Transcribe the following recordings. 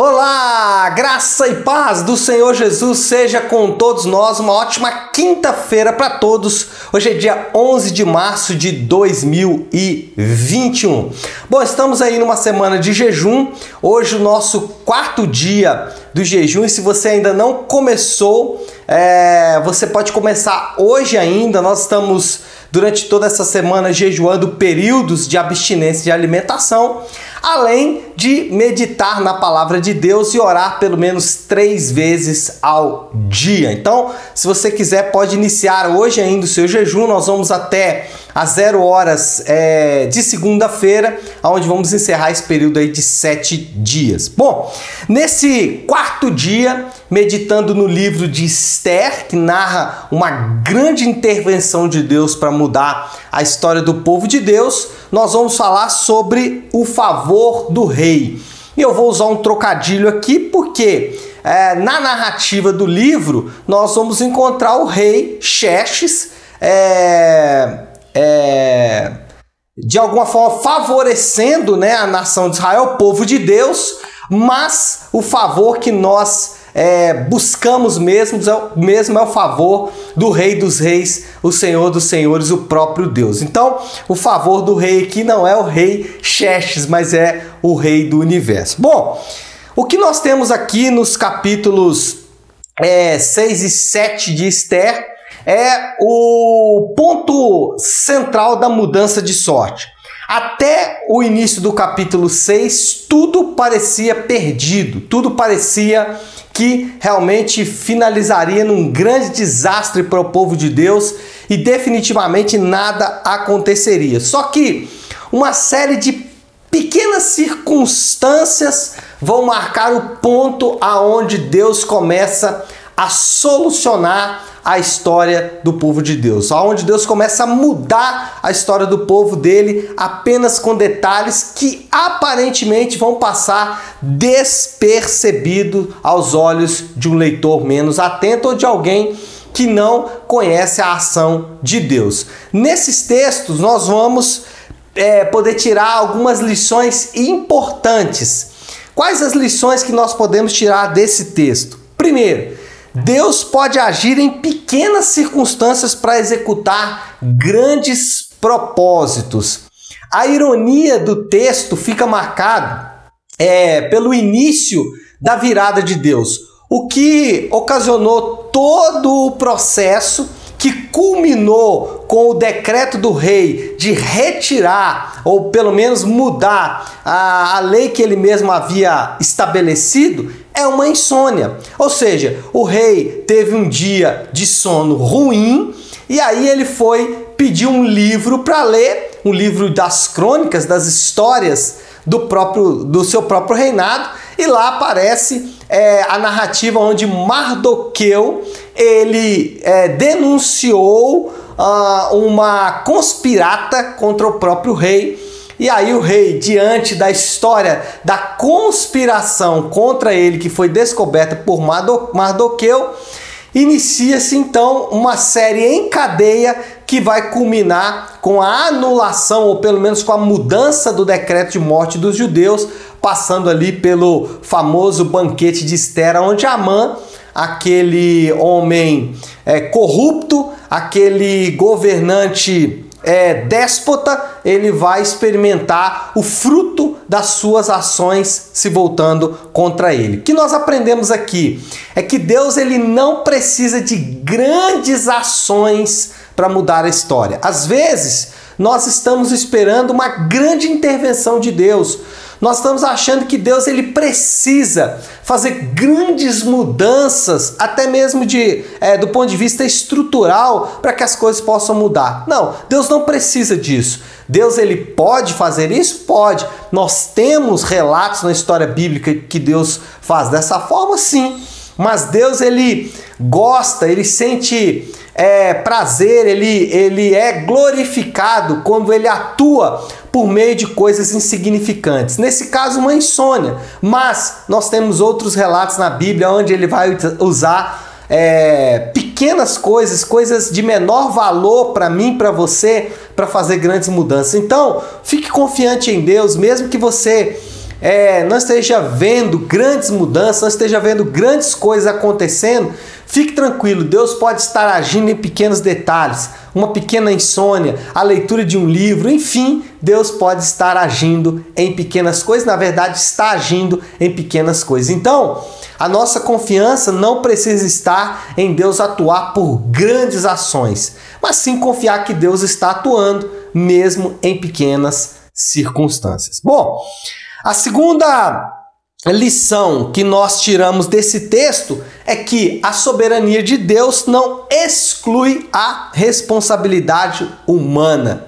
Olá, graça e paz do Senhor Jesus seja com todos nós. Uma ótima quinta-feira para todos. Hoje é dia 11 de março de 2021. Bom, estamos aí numa semana de jejum. Hoje o nosso quarto dia do jejum e se você ainda não começou, é, você pode começar hoje ainda. Nós estamos durante toda essa semana jejuando períodos de abstinência de alimentação, além de meditar na palavra de Deus e orar pelo menos três vezes ao dia. Então, se você quiser, pode iniciar hoje ainda o seu jejum. Nós vamos até às zero horas é, de segunda-feira, onde vamos encerrar esse período aí de sete dias. Bom, nesse quarto dia, meditando no livro de Esther, que narra uma grande intervenção de Deus para mudar a história do povo de Deus, nós vamos falar sobre o favor do rei. E eu vou usar um trocadilho aqui porque é, na narrativa do livro nós vamos encontrar o rei Xerxes. É, é, de alguma forma favorecendo né, a nação de Israel, o povo de Deus, mas o favor que nós é, buscamos mesmo, mesmo é o favor do Rei dos Reis, o Senhor dos Senhores, o próprio Deus. Então, o favor do rei aqui não é o rei Xerxes, mas é o rei do universo. Bom, o que nós temos aqui nos capítulos é, 6 e 7 de Esther é o ponto central da mudança de sorte. Até o início do capítulo 6, tudo parecia perdido, tudo parecia que realmente finalizaria num grande desastre para o povo de Deus e definitivamente nada aconteceria. Só que uma série de pequenas circunstâncias vão marcar o ponto aonde Deus começa a solucionar a história do povo de Deus, aonde Deus começa a mudar a história do povo dele apenas com detalhes que aparentemente vão passar despercebido aos olhos de um leitor menos atento ou de alguém que não conhece a ação de Deus. Nesses textos nós vamos é, poder tirar algumas lições importantes. Quais as lições que nós podemos tirar desse texto? Primeiro, Deus pode agir em pequenas circunstâncias para executar grandes propósitos. A ironia do texto fica marcado é, pelo início da virada de Deus, o que ocasionou todo o processo que culminou com o decreto do rei de retirar, ou pelo menos mudar, a, a lei que ele mesmo havia estabelecido, é uma insônia. Ou seja, o rei teve um dia de sono ruim e aí ele foi pedir um livro para ler, um livro das crônicas, das histórias do próprio do seu próprio reinado, e lá aparece é, a narrativa onde Mardoqueu ele é, denunciou uh, uma conspirata contra o próprio rei. E aí o rei, diante da história da conspiração contra ele que foi descoberta por Mardoqueu, inicia-se então uma série em cadeia que vai culminar com a anulação ou pelo menos com a mudança do decreto de morte dos judeus, passando ali pelo famoso banquete de Esther, onde Amã, aquele homem é, corrupto, aquele governante é, déspota, ele vai experimentar o fruto das suas ações se voltando contra ele. O que nós aprendemos aqui é que Deus ele não precisa de grandes ações para mudar a história. Às vezes, nós estamos esperando uma grande intervenção de Deus. Nós estamos achando que Deus ele precisa fazer grandes mudanças, até mesmo de, é, do ponto de vista estrutural, para que as coisas possam mudar. Não, Deus não precisa disso. Deus ele pode fazer isso? Pode. Nós temos relatos na história bíblica que Deus faz dessa forma, sim. Mas Deus ele gosta, ele sente é, prazer, ele, ele é glorificado quando ele atua por meio de coisas insignificantes. Nesse caso, uma insônia. Mas nós temos outros relatos na Bíblia onde ele vai usar é, pequenas coisas, coisas de menor valor para mim, para você, para fazer grandes mudanças. Então, fique confiante em Deus, mesmo que você é, não esteja vendo grandes mudanças, não esteja vendo grandes coisas acontecendo, fique tranquilo, Deus pode estar agindo em pequenos detalhes, uma pequena insônia, a leitura de um livro, enfim, Deus pode estar agindo em pequenas coisas, na verdade, está agindo em pequenas coisas. Então, a nossa confiança não precisa estar em Deus atuar por grandes ações, mas sim confiar que Deus está atuando mesmo em pequenas circunstâncias. Bom, a segunda lição que nós tiramos desse texto é que a soberania de Deus não exclui a responsabilidade humana.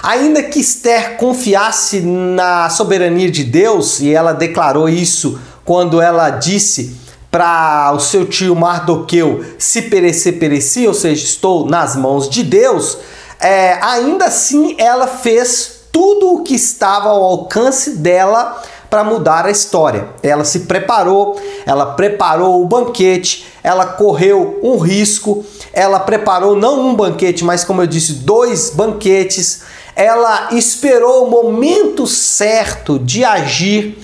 Ainda que Esther confiasse na soberania de Deus, e ela declarou isso quando ela disse para o seu tio Mardoqueu: se perecer, pereci, ou seja, estou nas mãos de Deus, é, ainda assim ela fez tudo o que estava ao alcance dela para mudar a história. Ela se preparou, ela preparou o banquete, ela correu um risco, ela preparou não um banquete, mas como eu disse, dois banquetes. Ela esperou o momento certo de agir.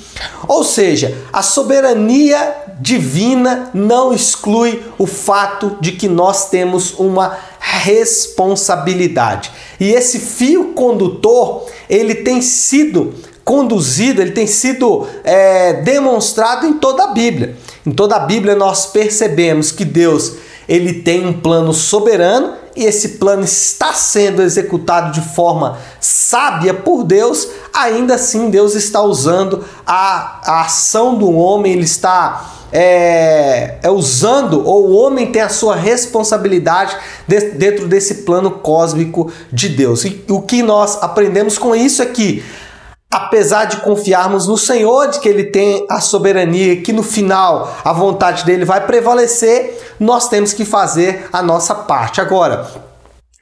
Ou seja, a soberania divina não exclui o fato de que nós temos uma responsabilidade. E esse fio condutor, ele tem sido conduzido, ele tem sido é, demonstrado em toda a Bíblia. Em toda a Bíblia nós percebemos que Deus ele tem um plano soberano e esse plano está sendo executado de forma sábia por Deus, ainda assim Deus está usando a, a ação do homem, ele está é, é, usando, ou o homem tem a sua responsabilidade de, dentro desse plano cósmico de Deus. E o que nós aprendemos com isso é que apesar de confiarmos no Senhor, de que Ele tem a soberania, que no final a vontade dele vai prevalecer, nós temos que fazer a nossa parte. Agora,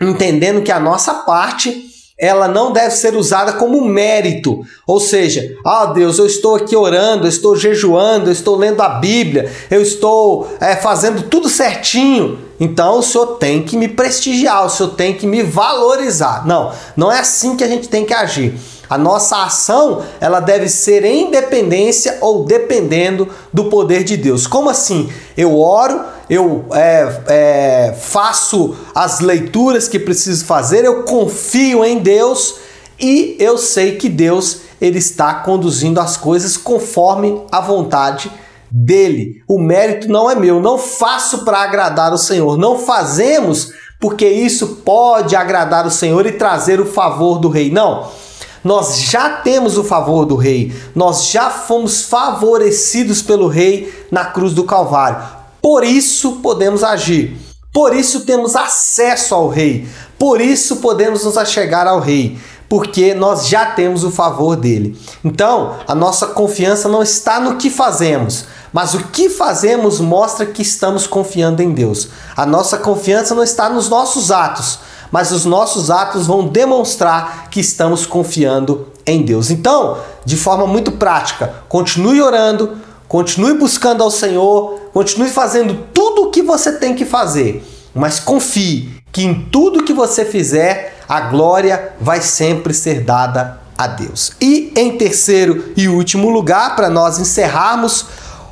entendendo que a nossa parte ela não deve ser usada como mérito. Ou seja, ah Deus, eu estou aqui orando, eu estou jejuando, eu estou lendo a Bíblia, eu estou é, fazendo tudo certinho. Então o Senhor tem que me prestigiar, o Senhor tem que me valorizar. Não, não é assim que a gente tem que agir. A nossa ação ela deve ser em dependência ou dependendo do poder de Deus. Como assim? Eu oro, eu é, é, faço as leituras que preciso fazer, eu confio em Deus e eu sei que Deus ele está conduzindo as coisas conforme a vontade dele. O mérito não é meu, não faço para agradar o Senhor, não fazemos porque isso pode agradar o Senhor e trazer o favor do rei. Não. Nós já temos o favor do rei, nós já fomos favorecidos pelo rei na cruz do Calvário. Por isso podemos agir. Por isso temos acesso ao rei. Por isso podemos nos achegar ao rei porque nós já temos o favor dele. Então, a nossa confiança não está no que fazemos, mas o que fazemos mostra que estamos confiando em Deus. A nossa confiança não está nos nossos atos, mas os nossos atos vão demonstrar que estamos confiando em Deus. Então, de forma muito prática, continue orando, continue buscando ao Senhor, continue fazendo tudo o que você tem que fazer, mas confie que em tudo que você fizer, a glória vai sempre ser dada a Deus. E em terceiro e último lugar, para nós encerrarmos,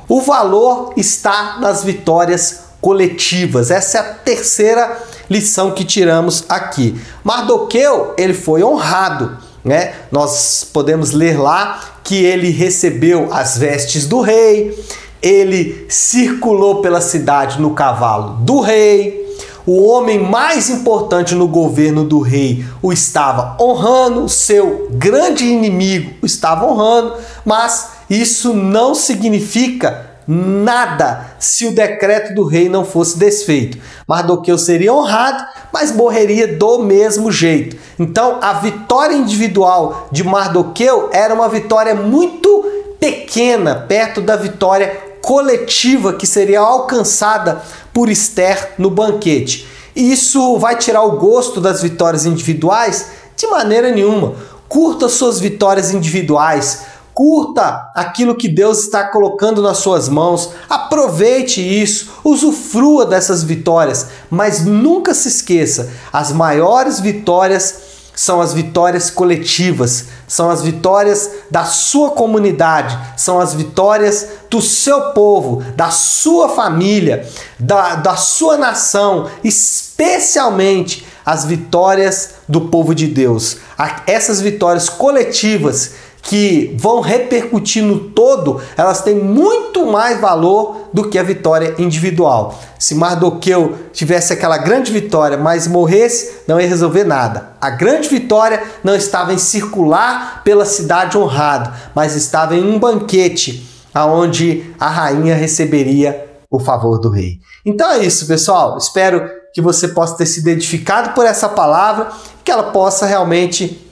o valor está nas vitórias coletivas. Essa é a terceira lição que tiramos aqui. Mardoqueu, ele foi honrado, né? Nós podemos ler lá que ele recebeu as vestes do rei, ele circulou pela cidade no cavalo do rei. O homem mais importante no governo do rei o estava honrando, seu grande inimigo o estava honrando, mas isso não significa nada se o decreto do rei não fosse desfeito. Mardoqueu seria honrado, mas morreria do mesmo jeito. Então, a vitória individual de Mardoqueu era uma vitória muito pequena perto da vitória coletiva que seria alcançada por Esther no banquete. Isso vai tirar o gosto das vitórias individuais? De maneira nenhuma. Curta suas vitórias individuais Curta aquilo que Deus está colocando nas suas mãos, aproveite isso, usufrua dessas vitórias, mas nunca se esqueça: as maiores vitórias são as vitórias coletivas, são as vitórias da sua comunidade, são as vitórias do seu povo, da sua família, da, da sua nação, especialmente as vitórias do povo de Deus. Essas vitórias coletivas que vão repercutir no todo, elas têm muito mais valor do que a vitória individual. Se Mardoqueu tivesse aquela grande vitória, mas morresse, não ia resolver nada. A grande vitória não estava em circular pela cidade honrado, mas estava em um banquete aonde a rainha receberia o favor do rei. Então é isso, pessoal. Espero que você possa ter sido edificado por essa palavra, que ela possa realmente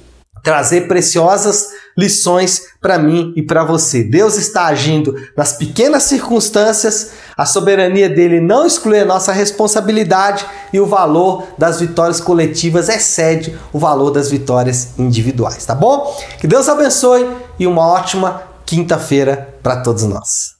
trazer preciosas lições para mim e para você. Deus está agindo nas pequenas circunstâncias, a soberania dele não exclui a nossa responsabilidade e o valor das vitórias coletivas excede o valor das vitórias individuais, tá bom? Que Deus abençoe e uma ótima quinta-feira para todos nós.